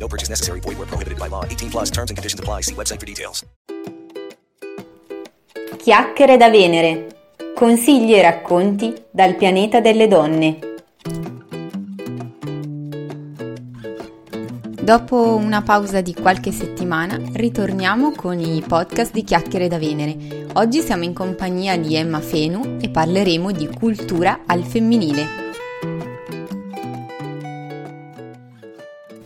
No purchase necessary. Void where prohibited by law. 18 plus terms and conditions apply. See website for details. Chiacchiere da Venere. Consigli e racconti dal pianeta delle donne. Dopo una pausa di qualche settimana, ritorniamo con i podcast di Chiacchiere da Venere. Oggi siamo in compagnia di Emma Fenu e parleremo di cultura al femminile.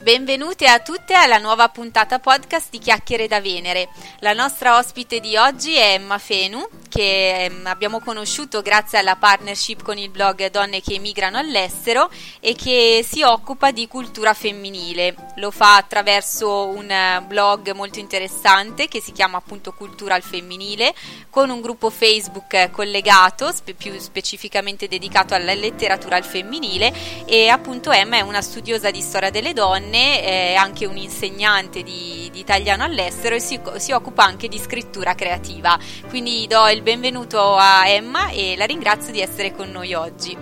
Benvenute a tutte alla nuova puntata podcast di Chiacchiere da Venere. La nostra ospite di oggi è Emma Fenu, che ehm, abbiamo conosciuto grazie alla partnership con il blog Donne che emigrano all'estero e che si occupa di cultura femminile. Lo fa attraverso un eh, blog molto interessante che si chiama appunto Cultura al femminile, con un gruppo Facebook collegato, spe- più specificamente dedicato alla letteratura al femminile e appunto Emma è una studiosa di storia delle donne donne, è anche un insegnante di, di italiano all'estero e si, si, occupa anche di scrittura creativa. Quindi do il benvenuto a Emma e la ringrazio di essere con noi oggi.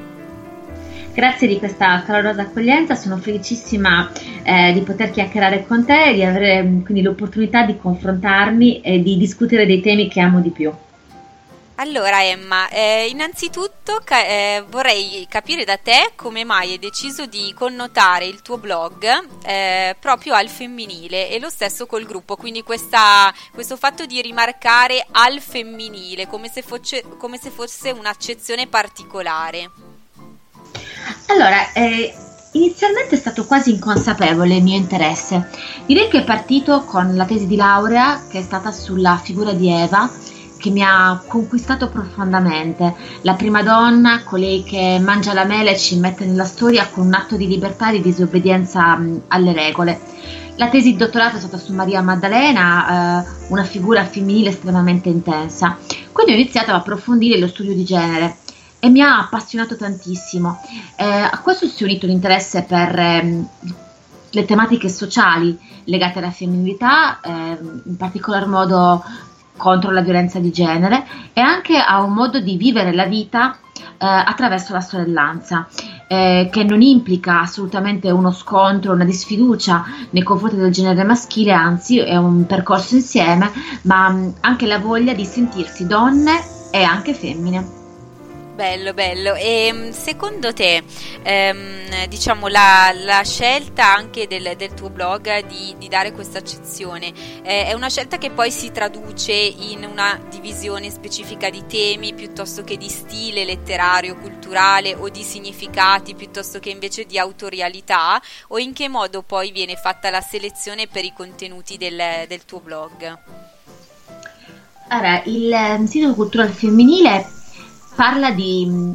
Grazie di questa calorosa accoglienza, sono felicissima eh, di poter chiacchierare con te e di avere quindi l'opportunità di confrontarmi e di discutere dei temi che amo di più. Allora Emma, eh, innanzitutto ca- eh, vorrei capire da te come mai hai deciso di connotare il tuo blog eh, proprio al femminile e lo stesso col gruppo, quindi questa, questo fatto di rimarcare al femminile come se, fosse, come se fosse un'accezione particolare. Allora, eh, inizialmente è stato quasi inconsapevole il mio interesse. Direi che è partito con la tesi di laurea che è stata sulla figura di Eva che mi ha conquistato profondamente. La prima donna, colei che mangia la mele e ci mette nella storia con un atto di libertà e di disobbedienza mh, alle regole. La tesi di dottorato è stata su Maria Maddalena, eh, una figura femminile estremamente intensa. Quindi ho iniziato ad approfondire lo studio di genere e mi ha appassionato tantissimo. Eh, a questo si è unito l'interesse per ehm, le tematiche sociali legate alla femminilità, eh, in particolar modo contro la violenza di genere e anche a un modo di vivere la vita eh, attraverso la sorellanza, eh, che non implica assolutamente uno scontro, una disfiducia nei confronti del genere maschile, anzi è un percorso insieme, ma mh, anche la voglia di sentirsi donne e anche femmine. Bello, bello. E mm, secondo te, ehm, diciamo, la, la, scelta anche del, del tuo blog di, di, dare questa accezione eh, è una scelta che poi si traduce in una divisione specifica di temi piuttosto che di stile letterario, culturale o di significati piuttosto che invece di autorialità? O in che modo poi viene fatta la selezione per i contenuti del, del tuo blog? Allora, il eh, sito Cultura Femminile parla di mm,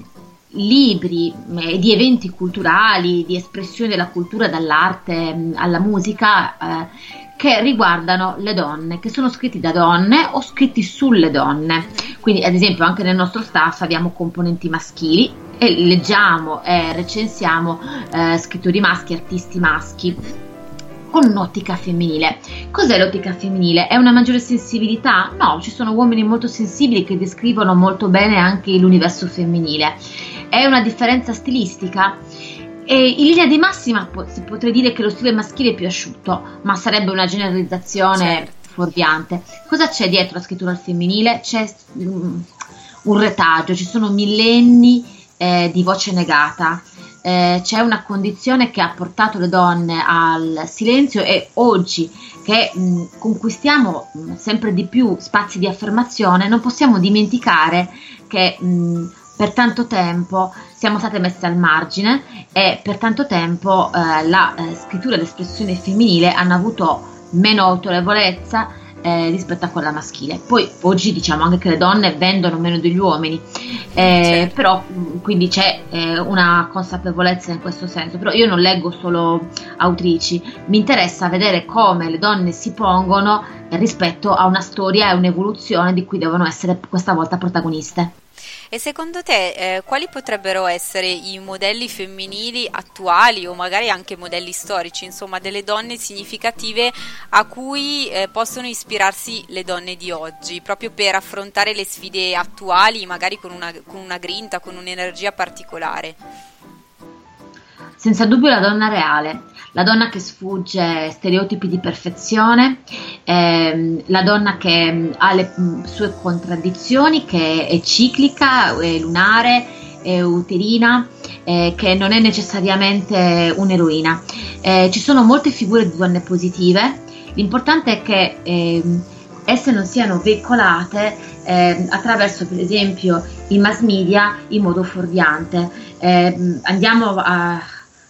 libri e di eventi culturali, di espressione della cultura dall'arte mm, alla musica eh, che riguardano le donne, che sono scritti da donne o scritti sulle donne. Quindi, ad esempio, anche nel nostro staff abbiamo componenti maschili e leggiamo e recensiamo eh, scrittori maschi, artisti maschi con un'ottica femminile. Cos'è l'ottica femminile? È una maggiore sensibilità? No, ci sono uomini molto sensibili che descrivono molto bene anche l'universo femminile. È una differenza stilistica? E in linea di massima potrei dire che lo stile maschile è più asciutto, ma sarebbe una generalizzazione certo. fuorviante. Cosa c'è dietro la scrittura al femminile? C'è um, un retaggio, ci sono millenni eh, di voce negata, eh, c'è una condizione che ha portato le donne al silenzio e oggi che mh, conquistiamo mh, sempre di più spazi di affermazione non possiamo dimenticare che mh, per tanto tempo siamo state messe al margine e per tanto tempo eh, la eh, scrittura e l'espressione femminile hanno avuto meno autorevolezza, eh, rispetto a quella maschile. Poi oggi diciamo anche che le donne vendono meno degli uomini, eh, certo. però quindi c'è eh, una consapevolezza in questo senso, però io non leggo solo autrici, mi interessa vedere come le donne si pongono rispetto a una storia e un'evoluzione di cui devono essere questa volta protagoniste. E secondo te eh, quali potrebbero essere i modelli femminili attuali o magari anche modelli storici, insomma delle donne significative a cui eh, possono ispirarsi le donne di oggi, proprio per affrontare le sfide attuali, magari con una, con una grinta, con un'energia particolare? Senza dubbio la donna reale, la donna che sfugge stereotipi di perfezione, ehm, la donna che mm, ha le mm, sue contraddizioni, che è ciclica, è lunare, è uterina, eh, che non è necessariamente un'eroina. Eh, ci sono molte figure di donne positive, l'importante è che eh, esse non siano veicolate eh, attraverso per esempio i mass media in modo fuorviante. Eh, andiamo a,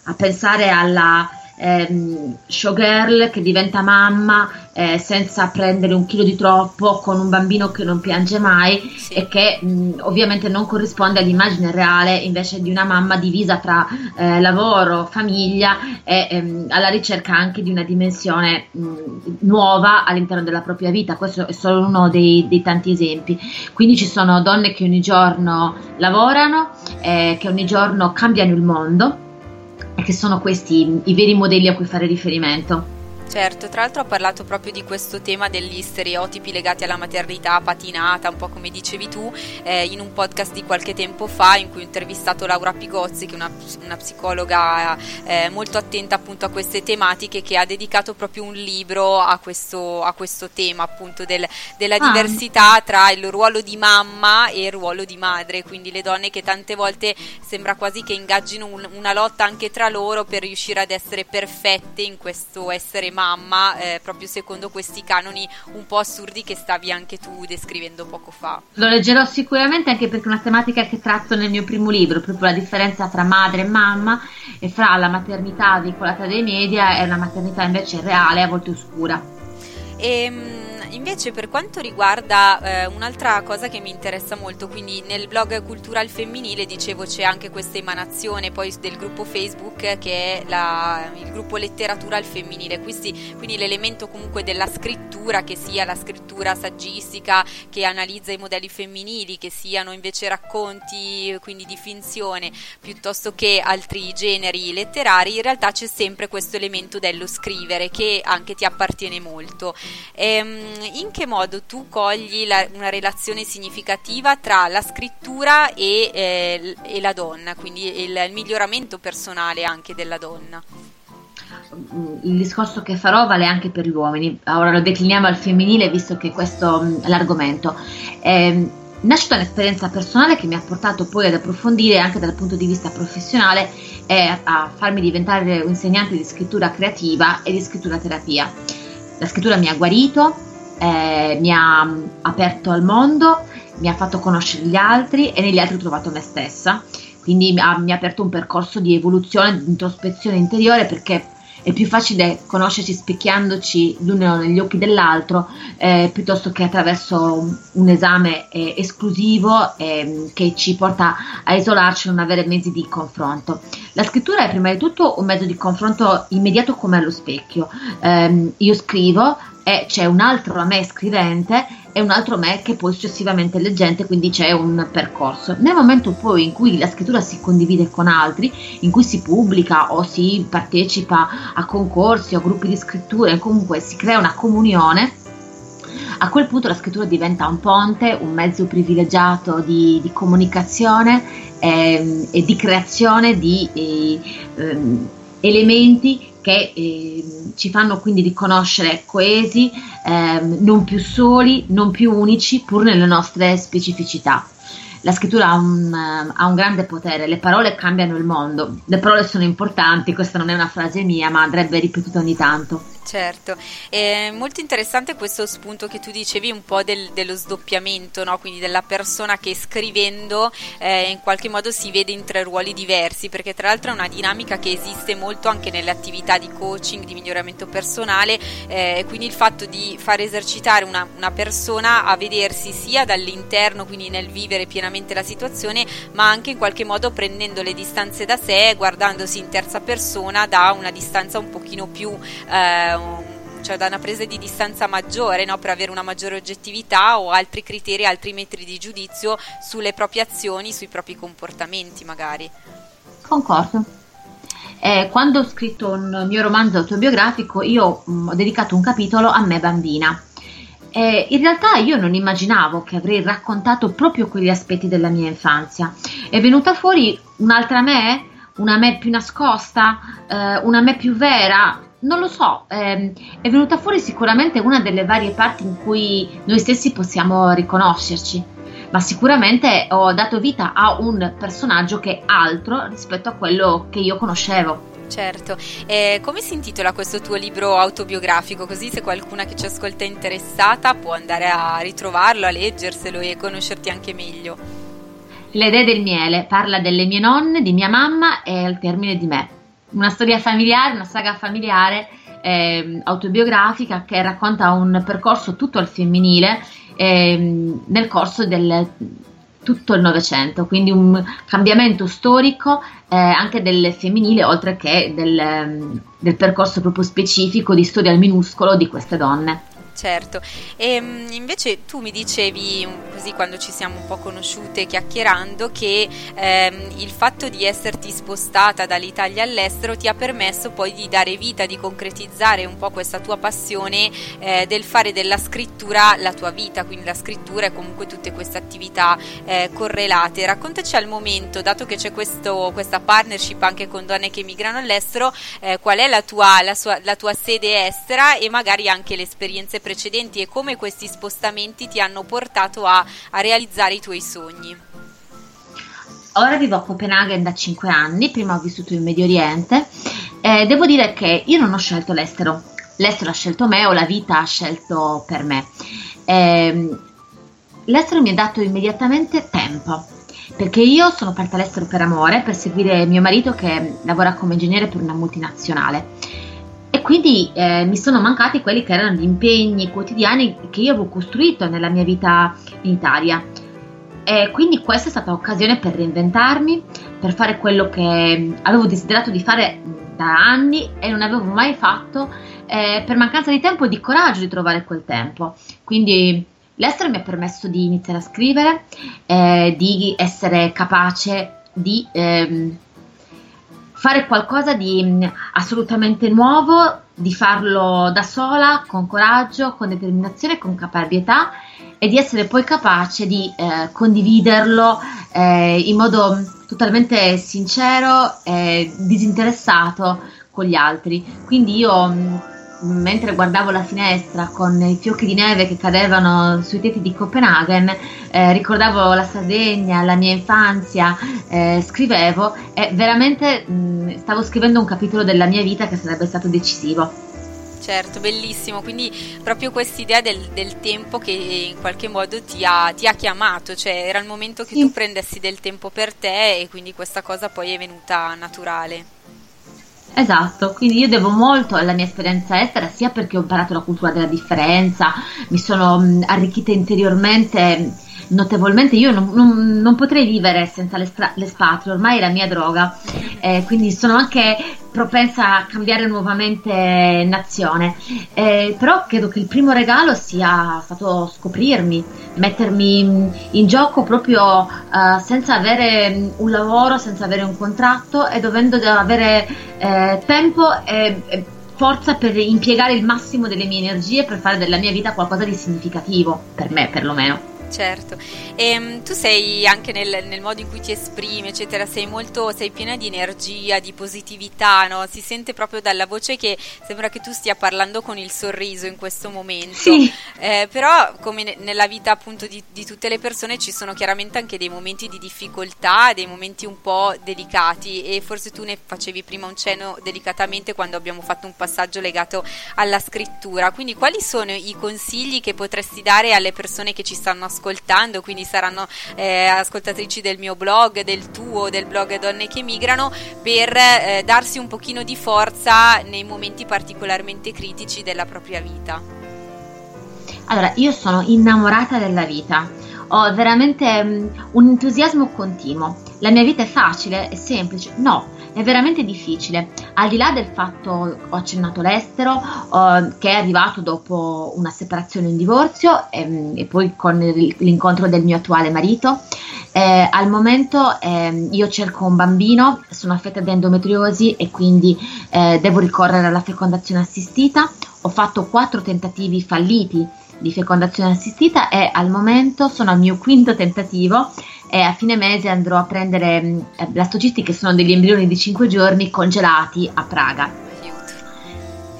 a pensare alla ehm, showgirl che diventa mamma eh, senza prendere un chilo di troppo con un bambino che non piange mai sì. e che mh, ovviamente non corrisponde all'immagine reale invece di una mamma divisa tra eh, lavoro, famiglia e ehm, alla ricerca anche di una dimensione mh, nuova all'interno della propria vita. Questo è solo uno dei, dei tanti esempi. Quindi ci sono donne che ogni giorno lavorano, eh, che ogni giorno cambiano il mondo che sono questi i veri modelli a cui fare riferimento. Certo, tra l'altro ho parlato proprio di questo tema degli stereotipi legati alla maternità patinata, un po' come dicevi tu, eh, in un podcast di qualche tempo fa in cui ho intervistato Laura Pigozzi, che è una, una psicologa eh, molto attenta appunto a queste tematiche, che ha dedicato proprio un libro a questo, a questo tema appunto del, della ah. diversità tra il ruolo di mamma e il ruolo di madre, quindi le donne che tante volte sembra quasi che ingaggino un, una lotta anche tra loro per riuscire ad essere perfette in questo essere mamma, eh, proprio secondo questi canoni un po' assurdi che stavi anche tu descrivendo poco fa. Lo leggerò sicuramente anche perché è una tematica che tratto nel mio primo libro, proprio la differenza tra madre e mamma e fra la maternità veicolata dai media e una maternità invece reale, a volte oscura. Ehm, invece per quanto riguarda eh, un'altra cosa che mi interessa molto, quindi nel blog Cultural Femminile dicevo c'è anche questa emanazione poi del gruppo Facebook che è la, il gruppo Letteratura al Femminile, quindi, quindi l'elemento comunque della scrittura che sia la scrittura saggistica che analizza i modelli femminili, che siano invece racconti quindi di finzione piuttosto che altri generi letterari, in realtà c'è sempre questo elemento dello scrivere che anche ti appartiene molto. Ehm, in che modo tu cogli la, una relazione significativa tra la scrittura e, eh, e la donna, quindi il, il miglioramento personale anche della donna? il discorso che farò vale anche per gli uomini, ora lo decliniamo al femminile visto che questo è l'argomento. Eh, nasce da un'esperienza personale che mi ha portato poi ad approfondire anche dal punto di vista professionale e a farmi diventare un insegnante di scrittura creativa e di scrittura terapia. La scrittura mi ha guarito, eh, mi ha aperto al mondo, mi ha fatto conoscere gli altri e negli altri ho trovato me stessa. Quindi mi ha, mi ha aperto un percorso di evoluzione, di introspezione interiore perché è più facile conoscerci specchiandoci l'uno negli occhi dell'altro eh, piuttosto che attraverso un esame eh, esclusivo eh, che ci porta a isolarci e non avere mezzi di confronto. La scrittura è prima di tutto un mezzo di confronto immediato come allo specchio. Ehm, io scrivo, e c'è un altro a me scrivente e un altro me che poi successivamente leggente, quindi c'è un percorso. Nel momento poi in cui la scrittura si condivide con altri, in cui si pubblica o si partecipa a concorsi o gruppi di scrittura, comunque si crea una comunione, a quel punto la scrittura diventa un ponte, un mezzo privilegiato di, di comunicazione eh, e di creazione di eh, eh, elementi che eh, ci fanno quindi riconoscere coesi, eh, non più soli, non più unici, pur nelle nostre specificità. La scrittura ha un, ha un, grande potere, le parole cambiano il mondo, le parole sono importanti, questa non è una frase mia, ma andrebbe ripetuta ogni tanto. Certo, è molto interessante questo spunto che tu dicevi un po' del, dello sdoppiamento, no? quindi della persona che scrivendo eh, in qualche modo si vede in tre ruoli diversi, perché tra l'altro è una dinamica che esiste molto anche nelle attività di coaching, di miglioramento personale, eh, quindi il fatto di far esercitare una, una persona a vedersi sia dall'interno, quindi nel vivere pienamente la situazione, ma anche in qualche modo prendendo le distanze da sé, guardandosi in terza persona da una distanza un pochino più... Eh, cioè da una presa di distanza maggiore no? per avere una maggiore oggettività o altri criteri, altri metri di giudizio sulle proprie azioni, sui propri comportamenti magari. Concordo. Eh, quando ho scritto un mio romanzo autobiografico io mh, mm, ho dedicato un capitolo a me bambina. Eh, in realtà io non immaginavo che avrei raccontato proprio quegli aspetti della mia infanzia. È venuta fuori un'altra me, una me più nascosta, eh, una me più vera, non lo so, ehm, è venuta fuori sicuramente una delle varie parti in cui noi stessi possiamo riconoscerci, ma sicuramente ho dato vita a un personaggio che è altro rispetto a quello che io conoscevo. Certo, eh, come si intitola questo tuo libro autobiografico? Così se qualcuna che ci ascolta è interessata può andare a ritrovarlo, a leggerselo e conoscerti anche meglio. Le idee del miele parla delle mie nonne, di mia mamma e al termine di me una storia familiare, una saga familiare eh, autobiografica che racconta un percorso tutto al femminile eh, nel corso del tutto il Novecento, quindi un cambiamento storico eh, anche del femminile oltre che del, del percorso proprio specifico di storia al minuscolo di queste donne. Certo, e ehm, invece tu mi dicevi così quando ci siamo un po' conosciute chiacchierando che ehm, il fatto di esserti spostata dall'Italia all'estero ti ha permesso poi di dare vita, di concretizzare un po' questa tua passione eh, del fare della scrittura la tua vita, quindi la scrittura e comunque tutte queste attività eh, correlate. Raccontaci al momento, dato che c'è questo, questa partnership anche con donne che migrano all'estero, eh, qual è la tua, la, sua, la tua sede estera e magari anche le esperienze precedenti e come questi spostamenti ti hanno portato a, a realizzare i tuoi sogni. Ora vivo a Copenaghen da 5 anni, prima ho vissuto in Medio Oriente. Eh, devo dire che io non ho scelto l'estero, l'estero ha scelto me o la vita ha scelto per me. Eh, l'estero mi ha dato immediatamente tempo, perché io sono partita all'estero per amore, per seguire mio marito che lavora come ingegnere per una multinazionale quindi eh, mi sono mancati quelli che erano gli impegni quotidiani che io avevo costruito nella mia vita in Italia. E quindi questa è stata l'occasione per reinventarmi, per fare quello che avevo desiderato di fare da anni e non avevo mai fatto eh, per mancanza di tempo e di coraggio di trovare quel tempo. Quindi l'estero mi ha permesso di iniziare a scrivere, eh, di essere capace di ehm, fare qualcosa di mm, assolutamente nuovo, di farlo da sola, con coraggio, con determinazione, con caparbietà e di essere poi capace di eh, condividerlo eh, in modo totalmente sincero e disinteressato con gli altri. Quindi io mm, mentre guardavo la finestra con i fiocchi di neve che cadevano sui tetti di Copenaghen, eh, ricordavo la Sardegna, la mia infanzia, eh, scrivevo e veramente mh, stavo scrivendo un capitolo della mia vita che sarebbe stato decisivo. Certo, bellissimo, quindi proprio quest'idea del, del tempo che in qualche modo ti ha, ti ha, chiamato, cioè era il momento che sì. tu prendessi del tempo per te e quindi questa cosa poi è venuta naturale. Esatto, quindi io devo molto alla mia esperienza estera, sia perché ho imparato la cultura della differenza, mi sono arricchita interiormente notevolmente. Io non, non, non potrei vivere senza l'espatrio, ormai è la mia droga, eh, quindi sono anche propensa a cambiare nuovamente nazione. Eh, però credo che il primo regalo sia stato scoprirmi, mettermi in gioco proprio uh, senza avere un lavoro, senza avere un contratto e dovendo avere eh, tempo e, e forza per impiegare il massimo delle mie energie per fare della mia vita qualcosa di significativo, per me perlomeno. Certo, e ehm, tu sei anche nel, nel, modo in cui ti esprimi, eccetera, sei molto, sei piena di energia, di positività, no? Si sente proprio dalla voce che sembra che tu stia parlando con il sorriso in questo momento. Sì. Eh, però, come ne, nella vita appunto di, di, tutte le persone, ci sono chiaramente anche dei momenti di difficoltà, dei momenti un po' delicati e forse tu ne facevi prima un cenno delicatamente quando abbiamo fatto un passaggio legato alla scrittura. Quindi quali sono i consigli che potresti dare alle persone che ci stanno ascoltando? Ascoltando, quindi saranno eh, ascoltatrici del mio blog, del tuo, del blog Donne che migrano, per eh, darsi un pochino di forza nei momenti particolarmente critici della propria vita. Allora, io sono innamorata della vita, ho veramente um, un entusiasmo continuo. La mia vita è facile, è semplice? No, è veramente difficile. Al di là del fatto, ho accennato l'estero, uh, che è arrivato dopo una separazione un divorzio e, ehm, e poi con l'incontro del mio attuale marito, eh, al momento eh, io cerco un bambino, sono affetta di endometriosi e quindi eh, devo ricorrere alla fecondazione assistita. Ho fatto quattro tentativi falliti di fecondazione assistita e al momento sono al mio quinto tentativo e a fine mese andrò a prendere mm, blastocisti che sono degli embrioni di 5 giorni congelati a Praga.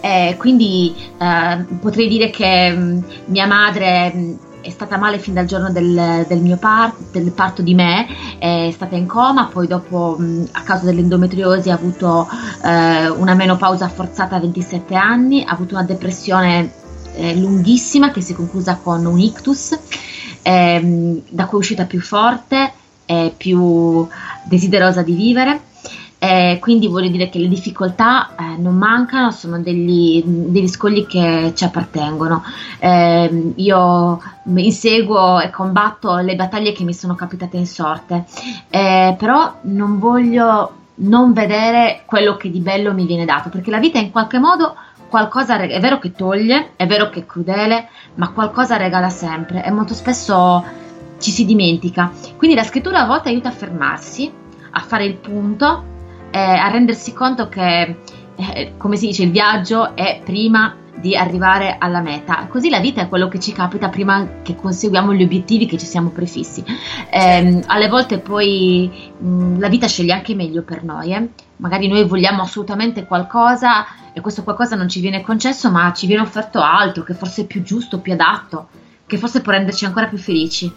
Eh, quindi eh, potrei dire che mm, mia madre mm, è stata male fin dal giorno del, del mio parto, del parto di me, è stata in coma, poi dopo a causa dell'endometriosi ha avuto eh, una menopausa forzata a 27 anni, ha avuto una depressione eh, lunghissima che si è conclusa con un ictus, ehm, da cui è uscita più forte e più desiderosa di vivere. Eh, quindi voglio dire che le difficoltà eh, non mancano, sono degli, degli, scogli che ci appartengono. Eh, io inseguo e combatto le battaglie che mi sono capitate in sorte, eh, però non voglio non vedere quello che di bello mi viene dato, perché la vita in qualche modo qualcosa è vero che toglie, è vero che è crudele, ma qualcosa regala sempre e molto spesso ci si dimentica. Quindi la scrittura a volte aiuta a fermarsi, a fare il punto, eh, a rendersi conto che, eh, come si dice, il viaggio è prima di arrivare alla meta. Così la vita è quello che ci capita prima che conseguiamo gli obiettivi che ci siamo prefissi. Eh, alle volte poi mh, la vita sceglie anche meglio per noi. Eh? Magari noi vogliamo assolutamente qualcosa e questo qualcosa non ci viene concesso, ma ci viene offerto altro che forse è più giusto, più adatto, che forse può renderci ancora più felici.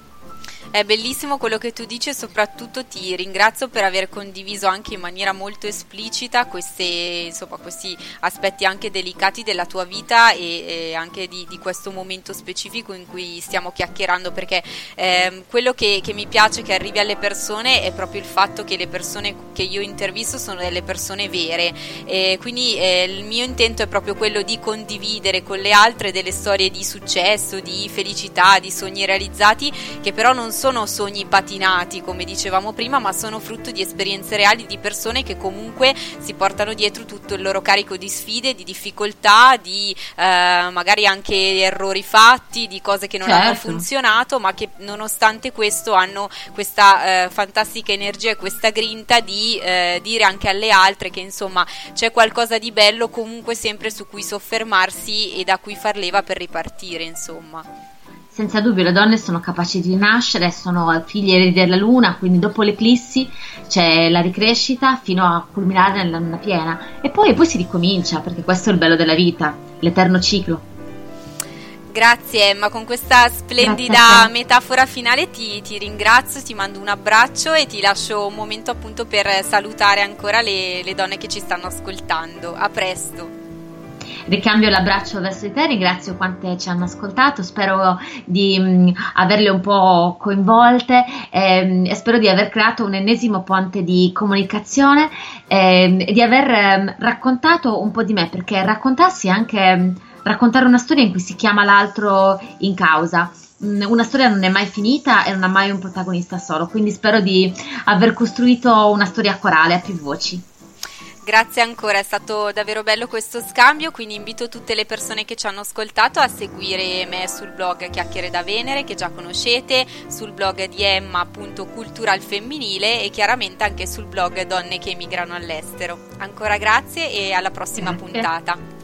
È bellissimo quello che tu dici e soprattutto ti ringrazio per aver condiviso anche in maniera molto esplicita queste, insomma, questi aspetti anche delicati della tua vita e, e anche di, di, questo momento specifico in cui stiamo chiacchierando perché eh, quello che, che, mi piace che arrivi alle persone è proprio il fatto che le persone che io intervisto sono delle persone vere. E quindi eh, il mio intento è proprio quello di condividere con le altre delle storie di successo, di felicità, di sogni realizzati che però non sono sono sogni patinati, come dicevamo prima, ma sono frutto di esperienze reali di persone che comunque si portano dietro tutto il loro carico di sfide, di difficoltà, di eh, magari anche errori fatti, di cose che non certo. hanno funzionato, ma che nonostante questo hanno questa eh, fantastica energia e questa grinta di eh, dire anche alle altre che insomma c'è qualcosa di bello comunque sempre su cui soffermarsi e da cui far leva per ripartire, insomma. Senza dubbio le donne sono capaci di rinascere, sono figlie della luna, quindi dopo l'eclissi c'è la ricrescita fino a culminare nella luna piena e poi, poi si ricomincia, perché questo è il bello della vita, l'eterno ciclo. Grazie Emma, con questa splendida metafora finale ti, ti, ringrazio, ti mando un abbraccio e ti lascio un momento appunto per salutare ancora le, le donne che ci stanno ascoltando. A presto ricambio l'abbraccio verso di te, ringrazio quante ci hanno ascoltato, spero di mh, mm, averle un po' coinvolte ehm, e spero di aver creato un ennesimo ponte di comunicazione ehm, e di aver ehm, raccontato un po' di me, perché raccontarsi è anche mm, raccontare una storia in cui si chiama l'altro in causa mm, una storia non è mai finita e non ha mai un protagonista solo, quindi spero di aver costruito una storia corale a più voci. Grazie ancora, è stato davvero bello questo scambio, quindi invito tutte le persone che ci hanno ascoltato a seguire me sul blog Chiacchiere da Venere che già conoscete, sul blog di Emma appunto Cultura al Femminile e chiaramente anche sul blog Donne che emigrano all'estero. Ancora grazie e alla prossima grazie. puntata.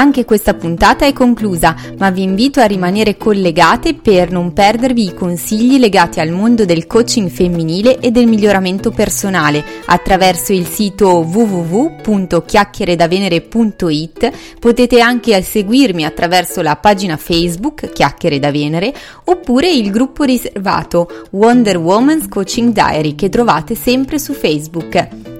Anche questa puntata è conclusa, ma vi invito a rimanere collegate per non perdervi i consigli legati al mondo del coaching femminile e del miglioramento personale attraverso il sito www.chiacchieredavenere.it. Potete anche seguirmi attraverso la pagina Facebook Chiacchiere da Venere oppure il gruppo riservato Wonder Woman's Coaching Diary che trovate sempre su Facebook.